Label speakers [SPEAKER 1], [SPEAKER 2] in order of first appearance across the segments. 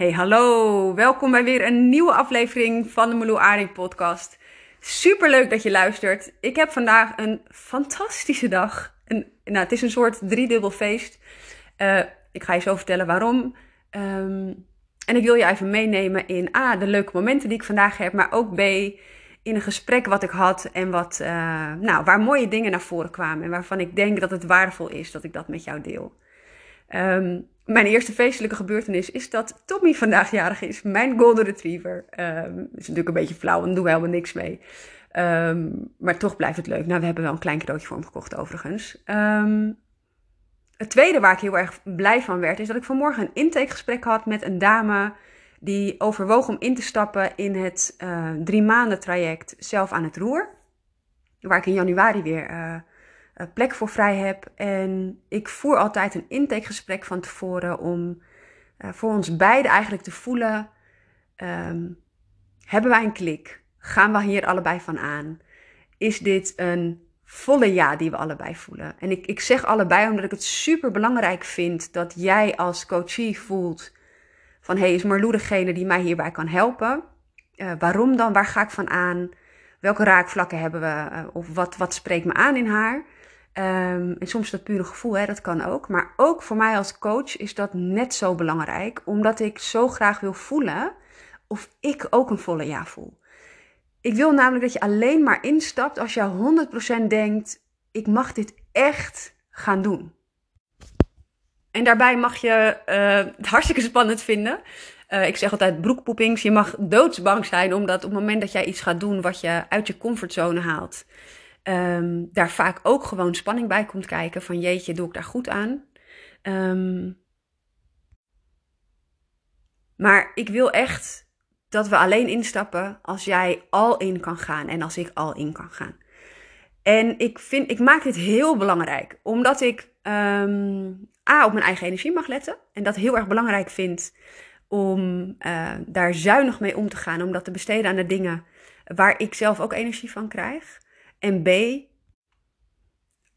[SPEAKER 1] Hey, hallo. Welkom bij weer een nieuwe aflevering van de Meloe Aring podcast. Super leuk dat je luistert. Ik heb vandaag een fantastische dag. Een, nou, het is een soort driedubbel feest. Uh, ik ga je zo vertellen waarom. Um, en ik wil je even meenemen in A, de leuke momenten die ik vandaag heb, maar ook B, in een gesprek wat ik had en wat, uh, nou, waar mooie dingen naar voren kwamen en waarvan ik denk dat het waardevol is dat ik dat met jou deel. Um, mijn eerste feestelijke gebeurtenis is dat Tommy vandaag jarig is. Mijn golden retriever. Um, is natuurlijk een beetje flauw, en doen we helemaal niks mee. Um, maar toch blijft het leuk. Nou, we hebben wel een klein cadeautje voor hem gekocht overigens. Um, het tweede waar ik heel erg blij van werd, is dat ik vanmorgen een intakegesprek had met een dame die overwoog om in te stappen in het uh, drie maanden traject zelf aan het roer. Waar ik in januari weer uh, plek voor vrij heb. En ik voer altijd een intakegesprek van tevoren om uh, voor ons beiden eigenlijk te voelen: um, hebben wij een klik? Gaan we hier allebei van aan? Is dit een volle ja die we allebei voelen? En ik, ik zeg allebei omdat ik het super belangrijk vind dat jij als coachie voelt van hé, hey, is Marlou degene die mij hierbij kan helpen? Uh, waarom dan? Waar ga ik van aan? Welke raakvlakken hebben we? Of wat, wat spreekt me aan in haar? Um, en soms dat pure gevoel, hè, dat kan ook. Maar ook voor mij als coach is dat net zo belangrijk, omdat ik zo graag wil voelen of ik ook een volle ja voel. Ik wil namelijk dat je alleen maar instapt als je 100% denkt: ik mag dit echt gaan doen. En daarbij mag je uh, het hartstikke spannend vinden. Uh, ik zeg altijd broekpoepings. Je mag doodsbang zijn, omdat op het moment dat jij iets gaat doen wat je uit je comfortzone haalt, um, daar vaak ook gewoon spanning bij komt kijken. Van jeetje, doe ik daar goed aan? Um, maar ik wil echt dat we alleen instappen als jij al in kan gaan en als ik al in kan gaan. En ik, vind, ik maak dit heel belangrijk, omdat ik um, A, op mijn eigen energie mag letten. En dat heel erg belangrijk vind om uh, daar zuinig mee om te gaan. Om dat te besteden aan de dingen waar ik zelf ook energie van krijg. En B,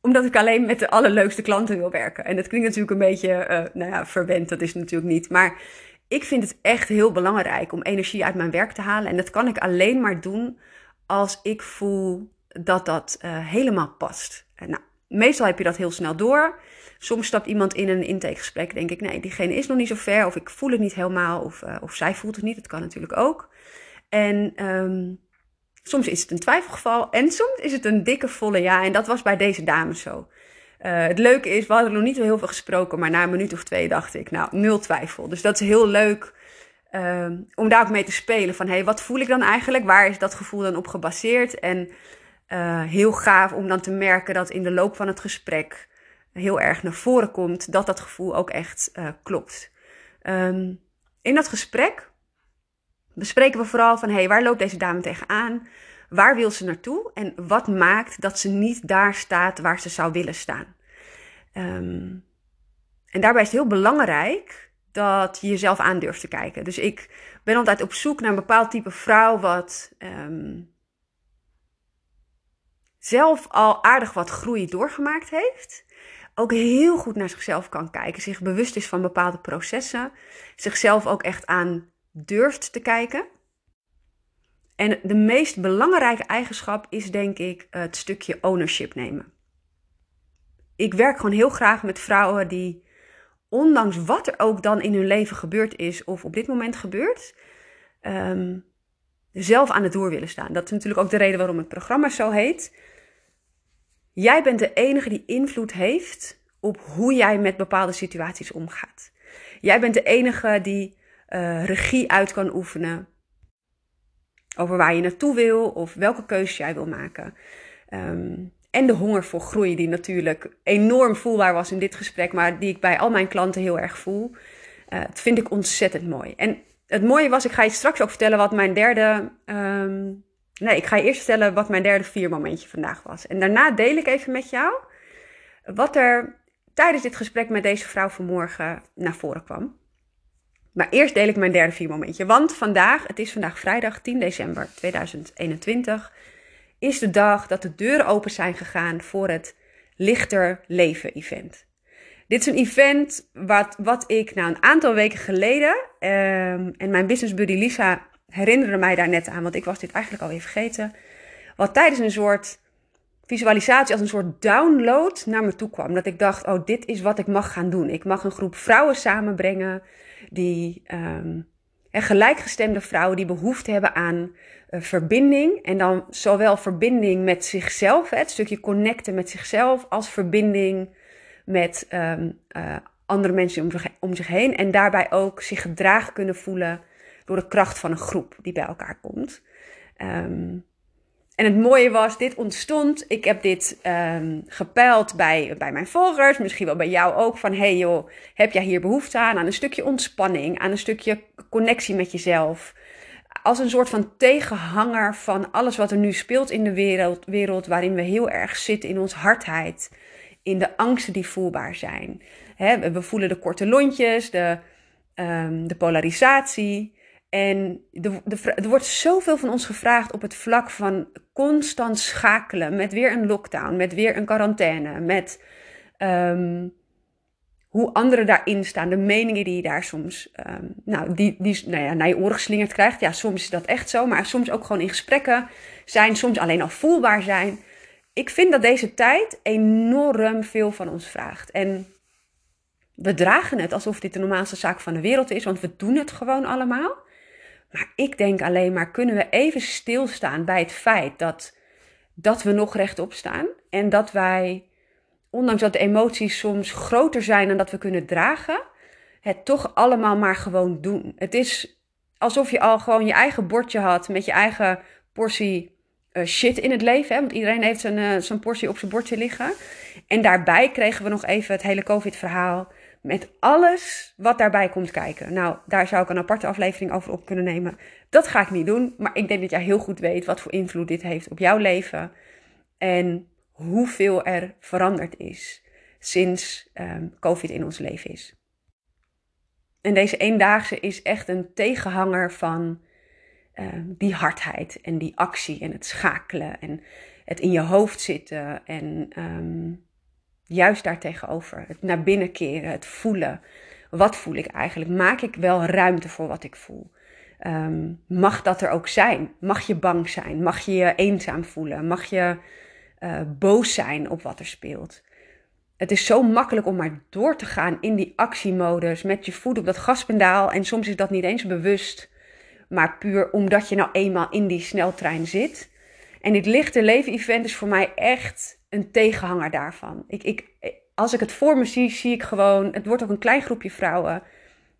[SPEAKER 1] omdat ik alleen met de allerleukste klanten wil werken. En dat klinkt natuurlijk een beetje, uh, nou ja, verwend, dat is natuurlijk niet. Maar ik vind het echt heel belangrijk om energie uit mijn werk te halen. En dat kan ik alleen maar doen als ik voel dat dat uh, helemaal past. Nou, meestal heb je dat heel snel door. Soms stapt iemand in een intakegesprek, denk ik, nee, diegene is nog niet zo ver, of ik voel het niet helemaal, of, uh, of zij voelt het niet. Dat kan natuurlijk ook. En um, soms is het een twijfelgeval en soms is het een dikke volle ja. En dat was bij deze dame zo. Uh, het leuke is, we hadden nog niet heel veel gesproken, maar na een minuut of twee dacht ik, nou, nul twijfel. Dus dat is heel leuk uh, om daar ook mee te spelen. Van, hey, wat voel ik dan eigenlijk? Waar is dat gevoel dan op gebaseerd? En uh, heel gaaf om dan te merken dat in de loop van het gesprek heel erg naar voren komt dat dat gevoel ook echt uh, klopt. Um, in dat gesprek bespreken we vooral van, hey, waar loopt deze dame tegenaan? Waar wil ze naartoe? En wat maakt dat ze niet daar staat waar ze zou willen staan? Um, en daarbij is het heel belangrijk dat je jezelf aan durft te kijken. Dus ik ben altijd op zoek naar een bepaald type vrouw wat um, zelf al aardig wat groei doorgemaakt heeft. Ook heel goed naar zichzelf kan kijken, zich bewust is van bepaalde processen, zichzelf ook echt aan durft te kijken. En de meest belangrijke eigenschap is denk ik het stukje ownership nemen. Ik werk gewoon heel graag met vrouwen die, ondanks wat er ook dan in hun leven gebeurd is of op dit moment gebeurt, um, zelf aan het roer willen staan. Dat is natuurlijk ook de reden waarom het programma zo heet. Jij bent de enige die invloed heeft op hoe jij met bepaalde situaties omgaat. Jij bent de enige die uh, regie uit kan oefenen over waar je naartoe wil of welke keuze jij wil maken. Um, en de honger voor groei, die natuurlijk enorm voelbaar was in dit gesprek, maar die ik bij al mijn klanten heel erg voel. Dat vind ik ontzettend mooi. En het mooie was, ik ga je straks ook vertellen wat mijn derde. Um, nee, ik ga je eerst vertellen wat mijn derde vier momentje vandaag was. En daarna deel ik even met jou wat er tijdens dit gesprek met deze vrouw vanmorgen naar voren kwam. Maar eerst deel ik mijn derde vier momentje. Want vandaag, het is vandaag vrijdag 10 december 2021, is de dag dat de deuren open zijn gegaan voor het Lichter Leven event. Dit is een event wat, wat ik nou een aantal weken geleden, ehm, en mijn business buddy Lisa herinnerde mij daar net aan, want ik was dit eigenlijk al even vergeten, wat tijdens een soort visualisatie als een soort download naar me toe kwam. Dat ik dacht, oh, dit is wat ik mag gaan doen. Ik mag een groep vrouwen samenbrengen die um, gelijkgestemde vrouwen die behoefte hebben aan uh, verbinding. En dan zowel verbinding met zichzelf, het stukje connecten met zichzelf, als verbinding met um, andere mensen om zich, om zich heen. En daarbij ook zich gedragen kunnen voelen door de kracht van een groep die bij elkaar komt. Um, en het mooie was, dit ontstond. Ik heb dit um, gepeild bij, bij mijn volgers, misschien wel bij jou ook. Van hey joh, heb jij hier behoefte aan? Aan een stukje ontspanning, aan een stukje connectie met jezelf. Als een soort van tegenhanger van alles wat er nu speelt in de wereld, wereld waarin we heel erg zitten in ons hardheid. In de angsten die voelbaar zijn. we voelen de korte lontjes, de, um, de polarisatie. En de, er wordt zoveel van ons gevraagd op het vlak van constant schakelen met weer een lockdown, met weer een quarantaine, met um, hoe anderen daarin staan, de meningen die je daar soms um, nou, die, die, nou ja, naar je oren geslingerd krijgt. Ja, soms is dat echt zo, maar soms ook gewoon in gesprekken zijn, soms alleen al voelbaar zijn. Ik vind dat deze tijd enorm veel van ons vraagt. En we dragen het alsof dit de normaalste zaak van de wereld is, want we doen het gewoon allemaal. Maar ik denk alleen maar, kunnen we even stilstaan bij het feit dat, dat we nog rechtop staan en dat wij, ondanks dat de emoties soms groter zijn dan dat we kunnen dragen, het toch allemaal maar gewoon doen. Het is alsof je al gewoon je eigen bordje had met je eigen portie uh, shit in het leven. Hè? Want iedereen heeft zijn, uh, zijn portie op zijn bordje liggen. En daarbij kregen we nog even het hele COVID-verhaal. Met alles wat daarbij komt kijken. Nou, daar zou ik een aparte aflevering over op kunnen nemen. Dat ga ik niet doen. Maar ik denk dat jij heel goed weet wat voor invloed dit heeft op jouw leven. En hoeveel er veranderd is sinds um, COVID in ons leven is. En deze eendaagse is echt een tegenhanger van um, die hardheid en die actie en het schakelen en het in je hoofd zitten en um, juist daartegenover. Het naar binnen keren, het voelen. Wat voel ik eigenlijk? Maak ik wel ruimte voor wat ik voel? Um, mag dat er ook zijn? Mag je bang zijn? Mag je je eenzaam voelen? Mag je uh, boos zijn op wat er speelt? Het is zo makkelijk om maar door te gaan in die actiemodus met je voet op dat gaspendaal. En soms is dat niet eens bewust, maar puur omdat je nou eenmaal in die sneltrein zit. En dit lichte leven event is voor mij echt een tegenhanger daarvan. Ik, ik, als ik het voor me zie, zie ik gewoon, het wordt ook een klein groepje vrouwen,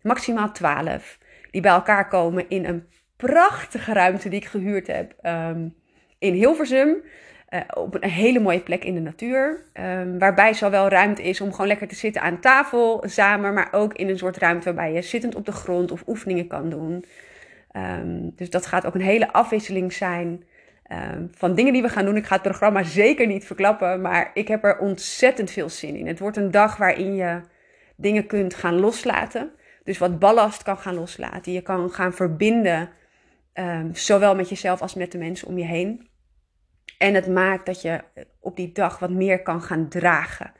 [SPEAKER 1] maximaal twaalf, die bij elkaar komen in een prachtige ruimte die ik gehuurd heb um, in Hilversum. Uh, op een hele mooie plek in de natuur. Um, waarbij zowel ruimte is om gewoon lekker te zitten aan tafel samen, maar ook in een soort ruimte waarbij je zittend op de grond of oefeningen kan doen. Um, dus dat gaat ook een hele afwisseling zijn Ehm, van dingen die we gaan doen. Ik ga het programma zeker niet verklappen, maar ik heb er ontzettend veel zin in. Het wordt een dag waarin je dingen kunt gaan loslaten. Dus wat ballast kan gaan loslaten. Je kan gaan verbinden, um, zowel met jezelf als met de mensen om je heen. En het maakt dat je op die dag wat meer kan gaan dragen.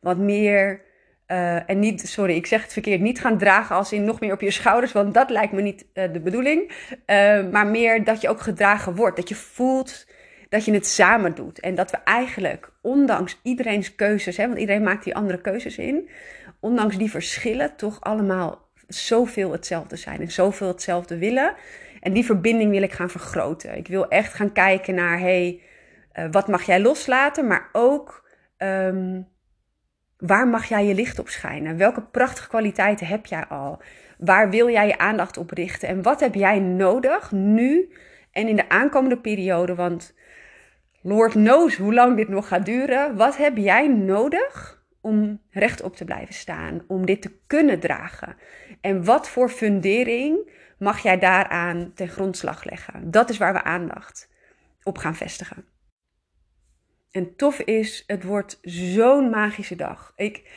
[SPEAKER 1] Wat meer uh, en niet, sorry, ik zeg het verkeerd, niet gaan dragen als in nog meer op je schouders, want dat lijkt me niet uh, de bedoeling. Uh, maar meer dat je ook gedragen wordt. Dat je voelt dat je het samen doet. En dat we eigenlijk, ondanks iedereen's keuzes, hè, want iedereen maakt die andere keuzes in, ondanks die verschillen, toch allemaal zoveel hetzelfde zijn en zoveel hetzelfde willen. En die verbinding wil ik gaan vergroten. Ik wil echt gaan kijken naar, hey, wat mag jij loslaten, maar ook. Um, Waar mag jij je licht op schijnen? Welke prachtige kwaliteiten heb jij al? Waar wil jij je aandacht op richten? En wat heb jij nodig nu en in de aankomende periode? Want Lord knows hoe lang dit nog gaat duren. Wat heb jij nodig om rechtop te blijven staan? Om dit te kunnen dragen? En wat voor fundering mag jij daaraan ten grondslag leggen? Dat is waar we aandacht op gaan vestigen. En tof is, het wordt zo'n magische dag. Ik,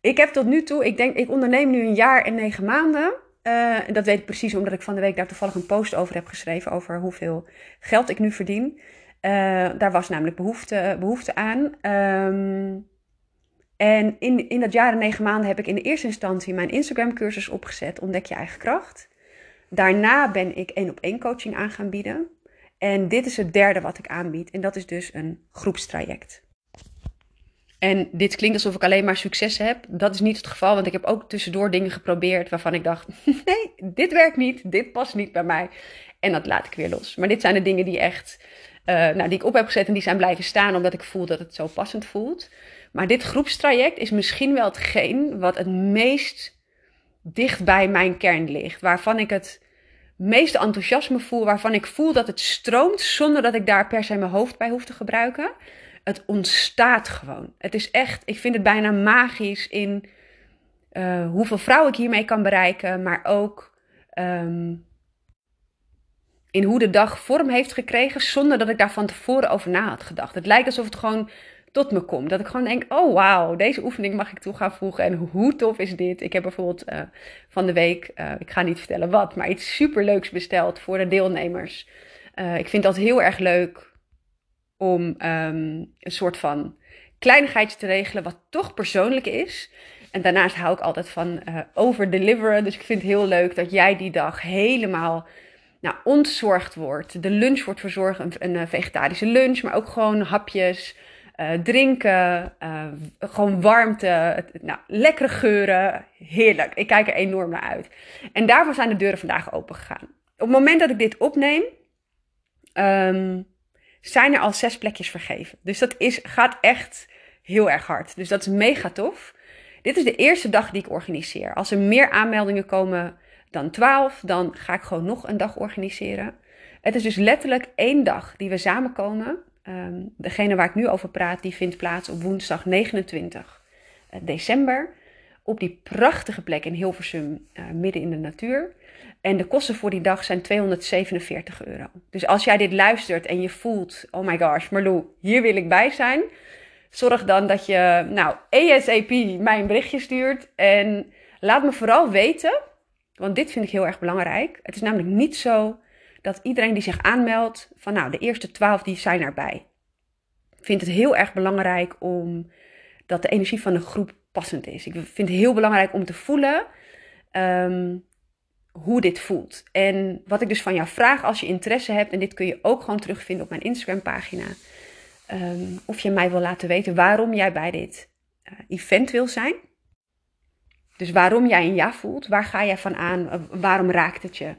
[SPEAKER 1] ik heb tot nu toe, ik denk, ik onderneem nu een jaar en negen maanden. En dat weet ik precies omdat ik van de week daar toevallig een post over heb geschreven. Over hoeveel geld ik nu verdien. Uh, daar was namelijk behoefte, behoefte aan. Um, En in, in dat jaar en negen maanden heb ik in de eerste instantie mijn Instagram cursus opgezet, Ontdek je eigen kracht. Daarna ben ik één op één coaching aan gaan bieden. En dit is het derde wat ik aanbied. En dat is dus een groepstraject. En dit klinkt alsof ik alleen maar succes heb. Dat is niet het geval, want ik heb ook tussendoor dingen geprobeerd waarvan ik dacht: nee, dit werkt niet, dit past niet bij mij. En dat laat ik weer los. Maar dit zijn de dingen die echt, uh, nou, die ik op heb gezet en die zijn blijven staan omdat ik voel dat het zo passend voelt. Maar dit groepstraject is misschien wel hetgeen wat het meest dicht bij mijn kern ligt. Waarvan ik het meeste enthousiasme voel, waarvan ik voel dat het stroomt zonder dat ik daar per se mijn hoofd bij hoef te gebruiken. Het ontstaat gewoon. Het is echt, ik vind het bijna magisch in uh, hoeveel vrouwen ik hiermee kan bereiken, maar ook um, in hoe de dag vorm heeft gekregen zonder dat ik daar van tevoren over na had gedacht. Het lijkt alsof het gewoon me komt. Dat ik gewoon denk, oh wauw, deze oefening mag ik toe gaan voegen. En hoe tof is dit? Ik heb bijvoorbeeld uh, van de week, uh, ik ga niet vertellen wat, maar iets superleuks besteld voor de deelnemers. Uh, ik vind dat heel erg leuk om um, een soort van kleinigheidje te regelen wat toch persoonlijk is. En daarnaast hou ik altijd van overdeliveren. Dus ik vind het heel leuk dat jij die dag helemaal nou, ontzorgd wordt. De lunch wordt verzorgd, een, een vegetarische lunch, maar ook gewoon hapjes. Uh, drinken, uh, gewoon warmte, nou, lekkere geuren. Heerlijk. Ik kijk er enorm naar uit. En daarvoor zijn de deuren vandaag open gegaan. Op het moment dat ik dit opneem, um, zijn er al zes plekjes vergeven. Dus dat is, gaat echt heel erg hard. Dus dat is mega tof. Dit is de eerste dag die ik organiseer. Als er meer aanmeldingen komen dan 12, dan ga ik gewoon nog een dag organiseren. Het is dus letterlijk één dag die we samenkomen. Um, degene waar ik nu over praat, die vindt plaats op woensdag 29 eh, december. Op die prachtige plek in Hilversum, uh, midden in de natuur. En de kosten voor die dag zijn 247 euro. Dus als jij dit luistert en je voelt, oh my gosh, Marlou, hier wil ik bij zijn. Zorg dan dat je, nou, ASAP mij een berichtje stuurt. En laat me vooral weten, want dit vind ik heel erg belangrijk. Het is namelijk niet zo dat iedereen die zich aanmeldt, van nou, de eerste twaalf die zijn erbij. Ik vind het heel erg belangrijk om dat de energie van de groep passend is. Ik vind het heel belangrijk om te voelen um, hoe dit voelt. En wat ik dus van jou vraag als je interesse hebt, en dit kun je ook gewoon terugvinden op mijn Instagram pagina, um, of je mij wil laten weten waarom jij bij dit uh, event wil zijn. Dus waarom jij een ja voelt, waar ga jij van aan, waarom raakt het je?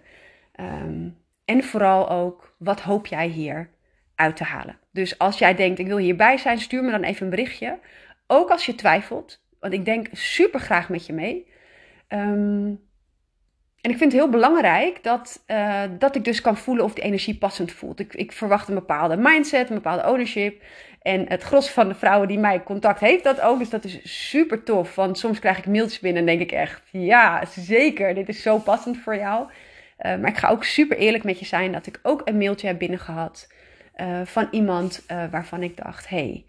[SPEAKER 1] Um, en vooral ook, wat hoop jij hier uit te halen? Dus als jij denkt, ik wil hierbij zijn, stuur me dan even een berichtje. Ook als je twijfelt, want ik denk super graag met je mee. Um, en ik vind het heel belangrijk dat, uh, dat ik dus kan voelen of die energie passend voelt. Ik, ik, verwacht een bepaalde mindset, een bepaalde ownership. En het gros van de vrouwen die mij contact heeft dat ook. Dus dat is super tof. Want soms krijg ik mailtjes binnen en denk ik echt, ja, zeker, dit is zo passend voor jou. Uh, maar ik ga ook super eerlijk met je zijn dat ik ook een mailtje heb binnengehad uh, van iemand uh, waarvan ik dacht: hey,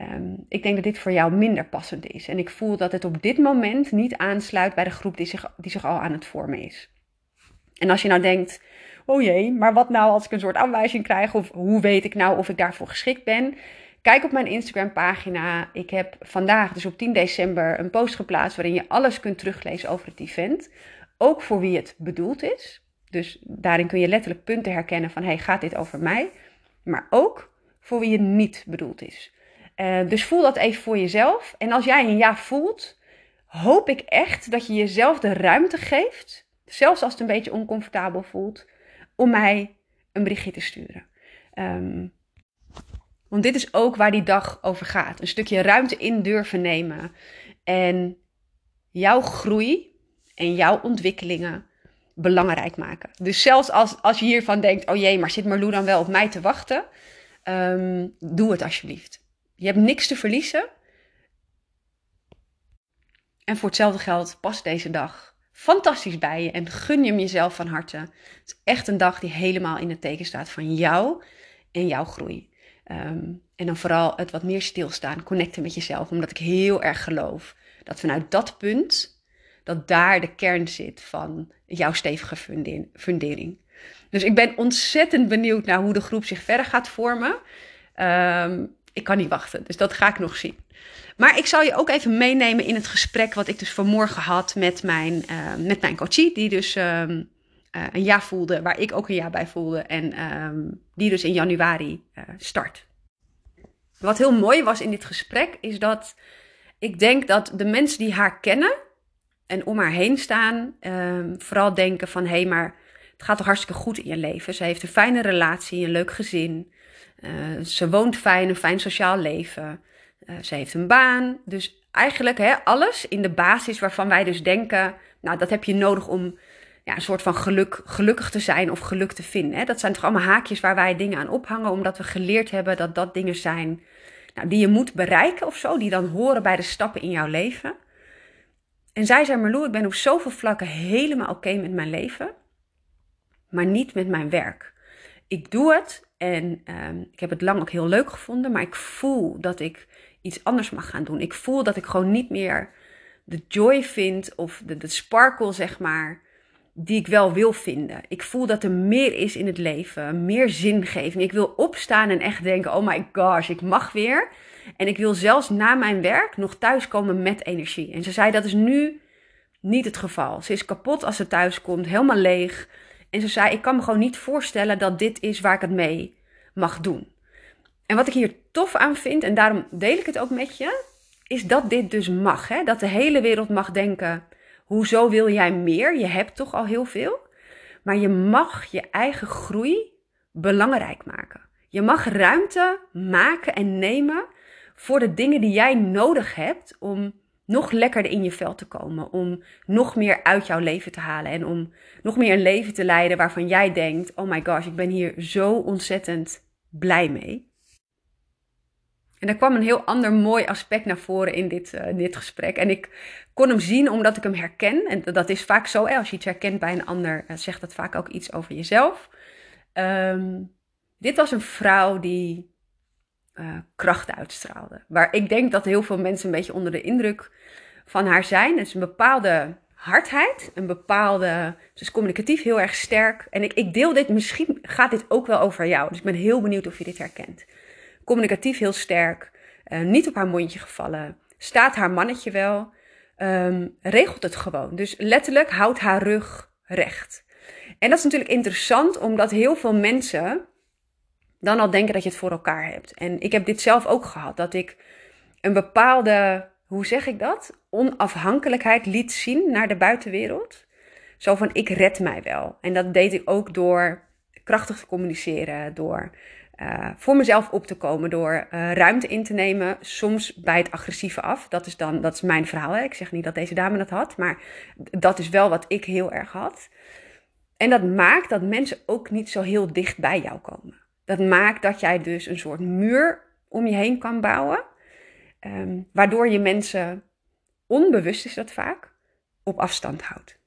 [SPEAKER 1] um, ik denk dat dit voor jou minder passend is. En ik voel dat het op dit moment niet aansluit bij de groep die zich, die zich al aan het vormen is. En als je nou denkt: oh jee, maar wat nou als ik een soort aanwijzing krijg? Of hoe weet ik nou of ik daarvoor geschikt ben? Kijk op mijn Instagram pagina. Ik heb vandaag, dus op 10 december, een post geplaatst waarin je alles kunt teruglezen over het event. Ook voor wie het bedoeld is. Dus daarin kun je letterlijk punten herkennen van, hey, gaat dit over mij? Maar ook voor wie het niet bedoeld is. Uh, dus voel dat even voor jezelf. En als jij een ja voelt, hoop ik echt dat je jezelf de ruimte geeft, zelfs als het een beetje oncomfortabel voelt, om mij een berichtje te sturen. Um, want dit is ook waar die dag over gaat. Een stukje ruimte in durven nemen. En jouw groei en jouw ontwikkelingen belangrijk maken. Dus zelfs als, als je hiervan denkt, oh jee, maar zit Marlou dan wel op mij te wachten? Um, doe het alsjeblieft. Je hebt niks te verliezen. En voor hetzelfde geld pas deze dag fantastisch bij je en gun je hem jezelf van harte. Het is echt een dag die helemaal in het teken staat van jou en jouw groei. Um, en dan vooral het wat meer stilstaan, connecten met jezelf, omdat ik heel erg geloof dat vanuit dat punt dat daar de kern zit van jouw stevige fundering. Dus ik ben ontzettend benieuwd naar hoe de groep zich verder gaat vormen. Um, ik kan niet wachten. Dus dat ga ik nog zien. Maar ik zal je ook even meenemen in het gesprek wat ik dus vanmorgen had met mijn, uh, met mijn coachie. Die dus ehm, eh, een ja voelde, waar ik ook een ja bij voelde. En ehm, die dus in januari uh, start. Wat heel mooi was in dit gesprek, is dat ik denk dat de mensen die haar kennen en om haar heen staan, ehm, vooral denken van hé, hey, maar het gaat toch hartstikke goed in je leven. Ze heeft een fijne relatie, een leuk gezin. Uh, ze woont fijn, een fijn sociaal leven. Uh, ze heeft een baan. Dus eigenlijk hè, alles in de basis waarvan wij dus denken, nou dat heb je nodig om ja, een soort van geluk, gelukkig te zijn of geluk te vinden. Hè. Dat zijn toch allemaal haakjes waar wij dingen aan ophangen, omdat we geleerd hebben dat dat dingen zijn nou, die je moet bereiken of zo, die dan horen bij de stappen in jouw leven. En zij zei, Marlou, ik ben op zoveel vlakken helemaal oké met mijn leven, maar niet met mijn werk. Ik doe het en uh, ik heb het lang ook heel leuk gevonden, maar ik voel dat ik iets anders mag gaan doen. Ik voel dat ik gewoon niet meer de joy vind of de, de sparkle, zeg maar, die ik wel wil vinden. Ik voel dat er meer is in het leven, meer zingeving. Ik wil opstaan en echt denken: oh my gosh, ik mag weer. En ik wil zelfs na mijn werk nog thuiskomen met energie. En ze zei: dat is nu niet het geval. Ze is kapot als ze thuis komt, helemaal leeg. En ze zei: ik kan me gewoon niet voorstellen dat dit is waar ik het mee mag doen. En wat ik hier tof aan vind, en daarom deel ik het ook met je, is dat dit dus mag. Hè? Dat de hele wereld mag denken Hoezo wil jij meer? Je hebt toch al heel veel. Maar je mag je eigen groei belangrijk maken. Je mag ruimte maken en nemen voor de dingen die jij nodig hebt om nog lekkerder in je vel te komen. Om nog meer uit jouw leven te halen. En om nog meer een leven te leiden waarvan jij denkt: oh my gosh, ik ben hier zo ontzettend blij mee. En er kwam een heel ander mooi aspect naar voren in dit, uh, dit gesprek. En ik kon hem zien omdat ik hem herken. En dat is vaak zo, als je iets herkent bij een ander, uh, zegt dat vaak ook iets over jezelf. Um, dit was een vrouw die uh, kracht uitstraalde. Waar ik denk dat heel veel mensen een beetje onder de indruk van haar zijn. Het is een bepaalde hardheid, een bepaalde. Ze is communicatief heel erg sterk. En ik, ik deel dit, misschien gaat dit ook wel over jou. Dus ik ben heel benieuwd of je dit herkent communicatief heel sterk, uh, niet op haar mondje gevallen, staat haar mannetje wel, um, regelt het gewoon. Dus letterlijk houdt haar rug recht. En dat is natuurlijk interessant, omdat heel veel mensen dan al denken dat je het voor elkaar hebt. En ik heb dit zelf ook gehad, dat ik een bepaalde, hoe zeg ik dat? Onafhankelijkheid liet zien naar de buitenwereld. Zo van, ik red mij wel. En dat deed ik ook door krachtig te communiceren, door uh, voor mezelf op te komen door uh, ruimte in te nemen, soms bij het agressieve af. Dat is dan, dat is mijn verhaal. Hè. Ik zeg niet dat deze dame dat had, maar dat is wel wat ik heel erg had. En dat maakt dat mensen ook niet zo heel dicht bij jou komen. Dat maakt dat jij dus een soort muur om je heen kan bouwen, um, waardoor je mensen, onbewust is dat vaak, op afstand houdt.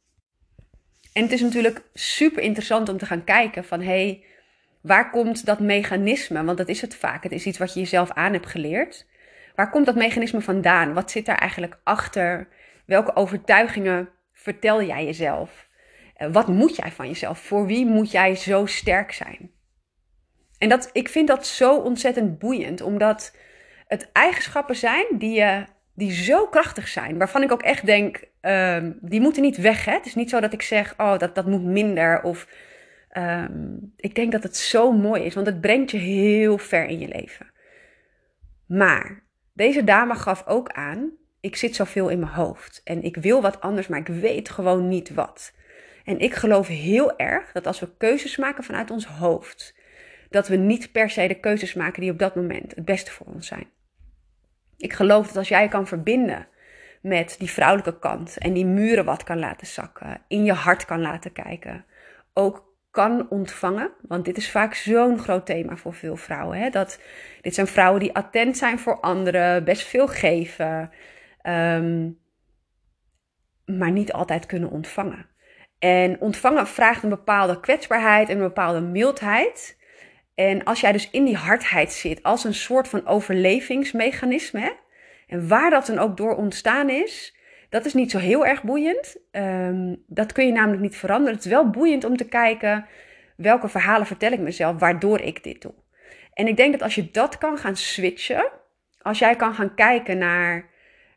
[SPEAKER 1] En het is natuurlijk super interessant om te gaan kijken van hey, Waar komt dat mechanisme? Want dat is het vaak. Het is iets wat je jezelf aan hebt geleerd. Waar komt dat mechanisme vandaan? Wat zit daar eigenlijk achter? Welke overtuigingen vertel jij jezelf? Eh, wat moet jij van jezelf? Voor wie moet jij zo sterk zijn? En dat, ik vind dat zo ontzettend boeiend, omdat het eigenschappen zijn die, je, die zo krachtig zijn, waarvan ik ook echt denk, um, die moeten niet weg. Hè? Het is niet zo dat ik zeg, oh, dat, dat moet minder of Um, ik denk dat het zo mooi is, want het brengt je heel ver in je leven. Maar deze dame gaf ook aan: ik zit zoveel in mijn hoofd en ik wil wat anders, maar ik weet gewoon niet wat. En ik geloof heel erg dat als we keuzes maken vanuit ons hoofd, dat we niet per se de keuzes maken die op dat moment het beste voor ons zijn. Ik geloof dat als jij kan verbinden met die vrouwelijke kant en die muren wat kan laten zakken, in je hart kan laten kijken, ook kan ontvangen. Want dit is vaak zo'n groot thema voor veel vrouwen. Hè? Dat, dit zijn vrouwen die attent zijn voor anderen, best veel geven, um, maar niet altijd kunnen ontvangen. En ontvangen vraagt een bepaalde kwetsbaarheid en een bepaalde mildheid. En als jij dus in die hardheid zit, als een soort van overlevingsmechanisme, hè? en waar dat dan ook door ontstaan is, dat is niet zo heel erg boeiend. Um, dat kun je namelijk niet veranderen. Het is wel boeiend om te kijken welke verhalen vertel ik mezelf waardoor ik dit doe. En ik denk dat als je dat kan gaan switchen, als jij kan gaan kijken naar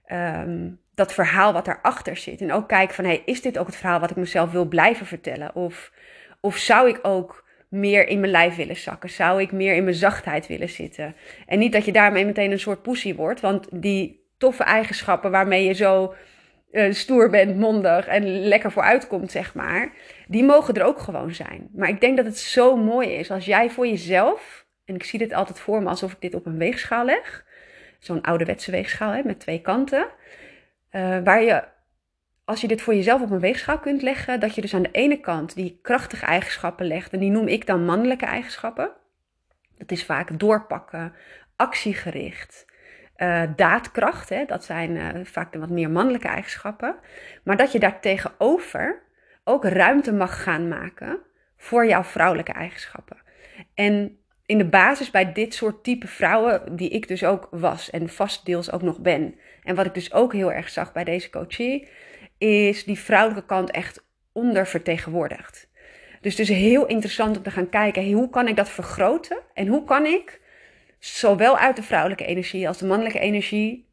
[SPEAKER 1] ehm, dat verhaal wat daarachter zit. En ook kijken van, hey, is dit ook het verhaal wat ik mezelf wil blijven vertellen? Of, of zou ik ook meer in mijn lijf willen zakken? Zou ik meer in mijn zachtheid willen zitten? En niet dat je daarmee meteen een soort poesie wordt, want die toffe eigenschappen waarmee je zo uh, stoer bent, mondig en lekker vooruitkomt, zeg maar, die mogen er ook gewoon zijn. Maar ik denk dat het zo mooi is als jij voor jezelf, en ik zie dit altijd voor me alsof ik dit op een weegschaal leg, zo'n ouderwetse weegschaal hè, met twee kanten, uh, waar je, als je dit voor jezelf op een weegschaal kunt leggen, dat je dus aan de ene kant die krachtige eigenschappen legt, en die noem ik dan mannelijke eigenschappen. Dat is vaak doorpakken, actiegericht, uh, daadkracht. Hè? Dat zijn uh, vaak de wat meer mannelijke eigenschappen. Maar dat je daar tegenover ook ruimte mag gaan maken voor jouw vrouwelijke eigenschappen. En in de basis bij dit soort type vrouwen, die ik dus ook was en vast deels ook nog ben. En wat ik dus ook heel erg zag bij deze coachie, is die vrouwelijke kant echt ondervertegenwoordigd. Dus het is heel interessant om te gaan kijken, hoe kan ik dat vergroten? En hoe kan ik zowel uit de vrouwelijke energie als de mannelijke energie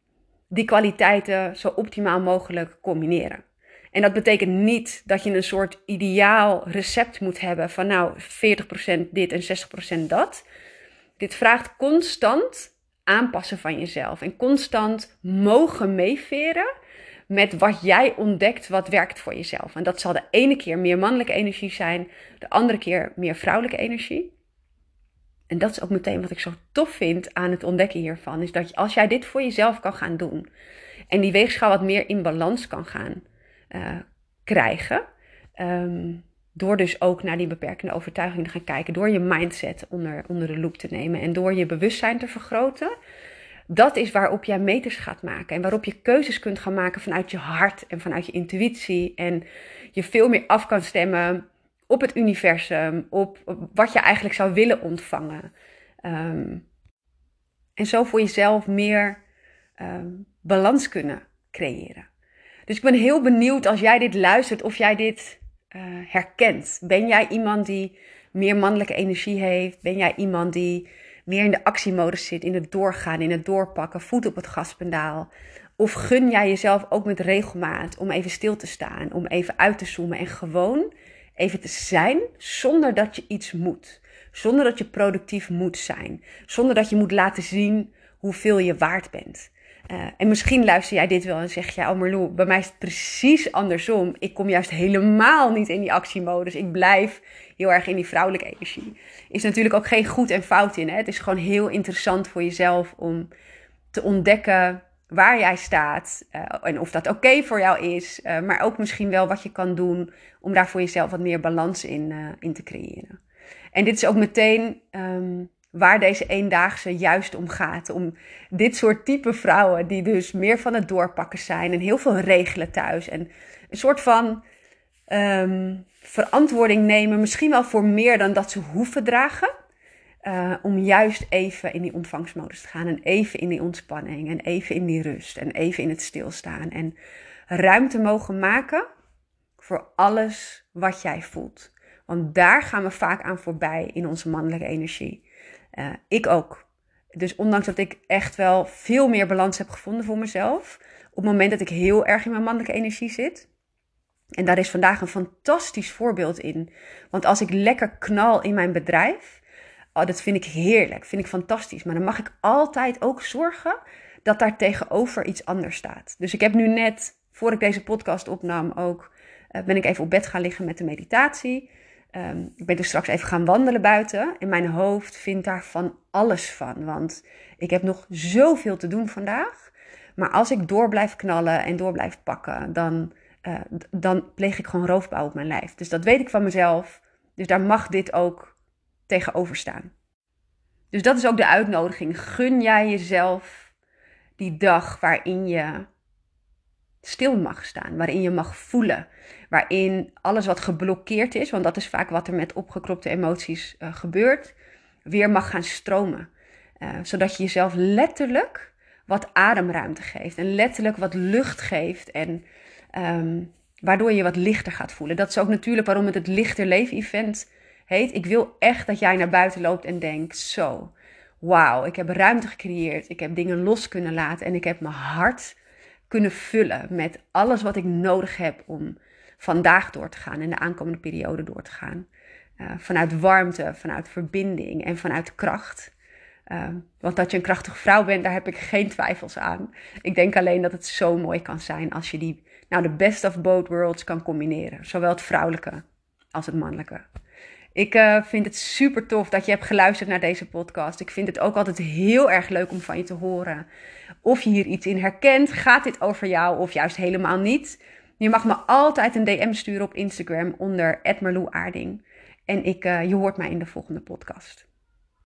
[SPEAKER 1] die kwaliteiten zo optimaal mogelijk combineren. En dat betekent niet dat je een soort ideaal recept moet hebben van nou 40% dit en 60% dat. Dit vraagt constant aanpassen van jezelf en constant mogen meeveren met wat jij ontdekt wat werkt voor jezelf. En dat zal de ene keer meer mannelijke energie zijn, de andere keer meer vrouwelijke energie. En dat is ook meteen wat ik zo tof vind aan het ontdekken hiervan. Is dat als jij dit voor jezelf kan gaan doen. En die weegschaal wat meer in balans kan gaan uh, krijgen. Um, door dus ook naar die beperkende overtuiging te gaan kijken. Door je mindset onder, onder de loep te nemen. En door je bewustzijn te vergroten. Dat is waarop jij meters gaat maken. En waarop je keuzes kunt gaan maken vanuit je hart en vanuit je intuïtie. En je veel meer af kan stemmen op het universum, op, wat je eigenlijk zou willen ontvangen. Um, en zo voor jezelf meer um, balans kunnen creëren. Dus ik ben heel benieuwd als jij dit luistert of jij dit uh, herkent. Ben jij iemand die meer mannelijke energie heeft? Ben jij iemand die meer in de actiemodus zit, in het doorgaan, in het doorpakken, voet op het gaspendaal? Of gun jij jezelf ook met regelmaat om even stil te staan, om even uit te zoomen en gewoon even te zijn zonder dat je iets moet. Zonder dat je productief moet zijn. Zonder dat je moet laten zien hoeveel je waard bent. Uh, en misschien luister jij dit wel en zeg je, oh Marlou, bij mij is het precies andersom. Ik kom juist helemaal niet in die actiemodus. Ik blijf heel erg in die vrouwelijke energie. Is natuurlijk ook geen goed en fout in. Hè? Het is gewoon heel interessant voor jezelf om te ontdekken waar jij staat uh, en of dat oké voor jou is, uh, maar ook misschien wel wat je kan doen om daar voor jezelf wat meer balans in, uh, in te creëren. En dit is ook meteen um, waar deze eendaagse juist om gaat. Om dit soort type vrouwen die dus meer van het doorpakken zijn en heel veel regelen thuis en een soort van um, verantwoording nemen, misschien wel voor meer dan dat ze hoeven dragen. Uh, om juist even in die ontvangstmodus te gaan. En even in die ontspanning. En even in die rust. En even in het stilstaan. En ruimte mogen maken voor alles wat jij voelt. Want daar gaan we vaak aan voorbij in onze mannelijke energie. Uh, ik ook. Dus ondanks dat ik echt wel veel meer balans heb gevonden voor mezelf. Op het moment dat ik heel erg in mijn mannelijke energie zit. En daar is vandaag een fantastisch voorbeeld in. Want als ik lekker knal in mijn bedrijf Oh, dat vind ik heerlijk, vind ik fantastisch. Maar dan mag ik altijd ook zorgen dat daar tegenover iets anders staat. Dus ik heb nu net, voor ik deze podcast opnam, ook uh, ben ik even op bed gaan liggen met de meditatie. Um, ik ben dus straks even gaan wandelen buiten. En mijn hoofd vindt daar van alles van. Want ik heb nog zoveel te doen vandaag. Maar als ik door blijf knallen en door blijf pakken, dan, uh, dan pleeg ik gewoon roofbouw op mijn lijf. Dus dat weet ik van mezelf. Dus daar mag dit ook tegenover staan. Dus dat is ook de uitnodiging. Gun jij jezelf die dag waarin je stil mag staan, waarin je mag voelen, waarin alles wat geblokkeerd is, want dat is vaak wat er met opgekropte emoties uh, gebeurt, weer mag gaan stromen. Uh, zodat je jezelf letterlijk wat ademruimte geeft en letterlijk wat lucht geeft en um, waardoor je wat lichter gaat voelen. Dat is ook natuurlijk waarom het het Lichter Leven Event Ik wil echt dat jij naar buiten loopt en denkt: zo, wauw, ik heb ruimte gecreëerd. Ik heb dingen los kunnen laten en ik heb mijn hart kunnen vullen met alles wat ik nodig heb om vandaag door te gaan en de aankomende periode door te gaan. Uh, vanuit warmte, vanuit verbinding en vanuit kracht. Uh, want dat je een krachtige vrouw bent, daar heb ik geen twijfels aan. Ik denk alleen dat het zo mooi kan zijn als je die, nou, de best of both worlds kan combineren. Zowel het vrouwelijke als het mannelijke. Ik uh, vind het super tof dat je hebt geluisterd naar deze podcast. Ik vind het ook altijd heel erg leuk om van je te horen. Of je hier iets in herkent. Gaat dit over jou of juist helemaal niet? Je mag me altijd een DM sturen op Instagram onder. En ik, uh, je hoort mij in de volgende podcast.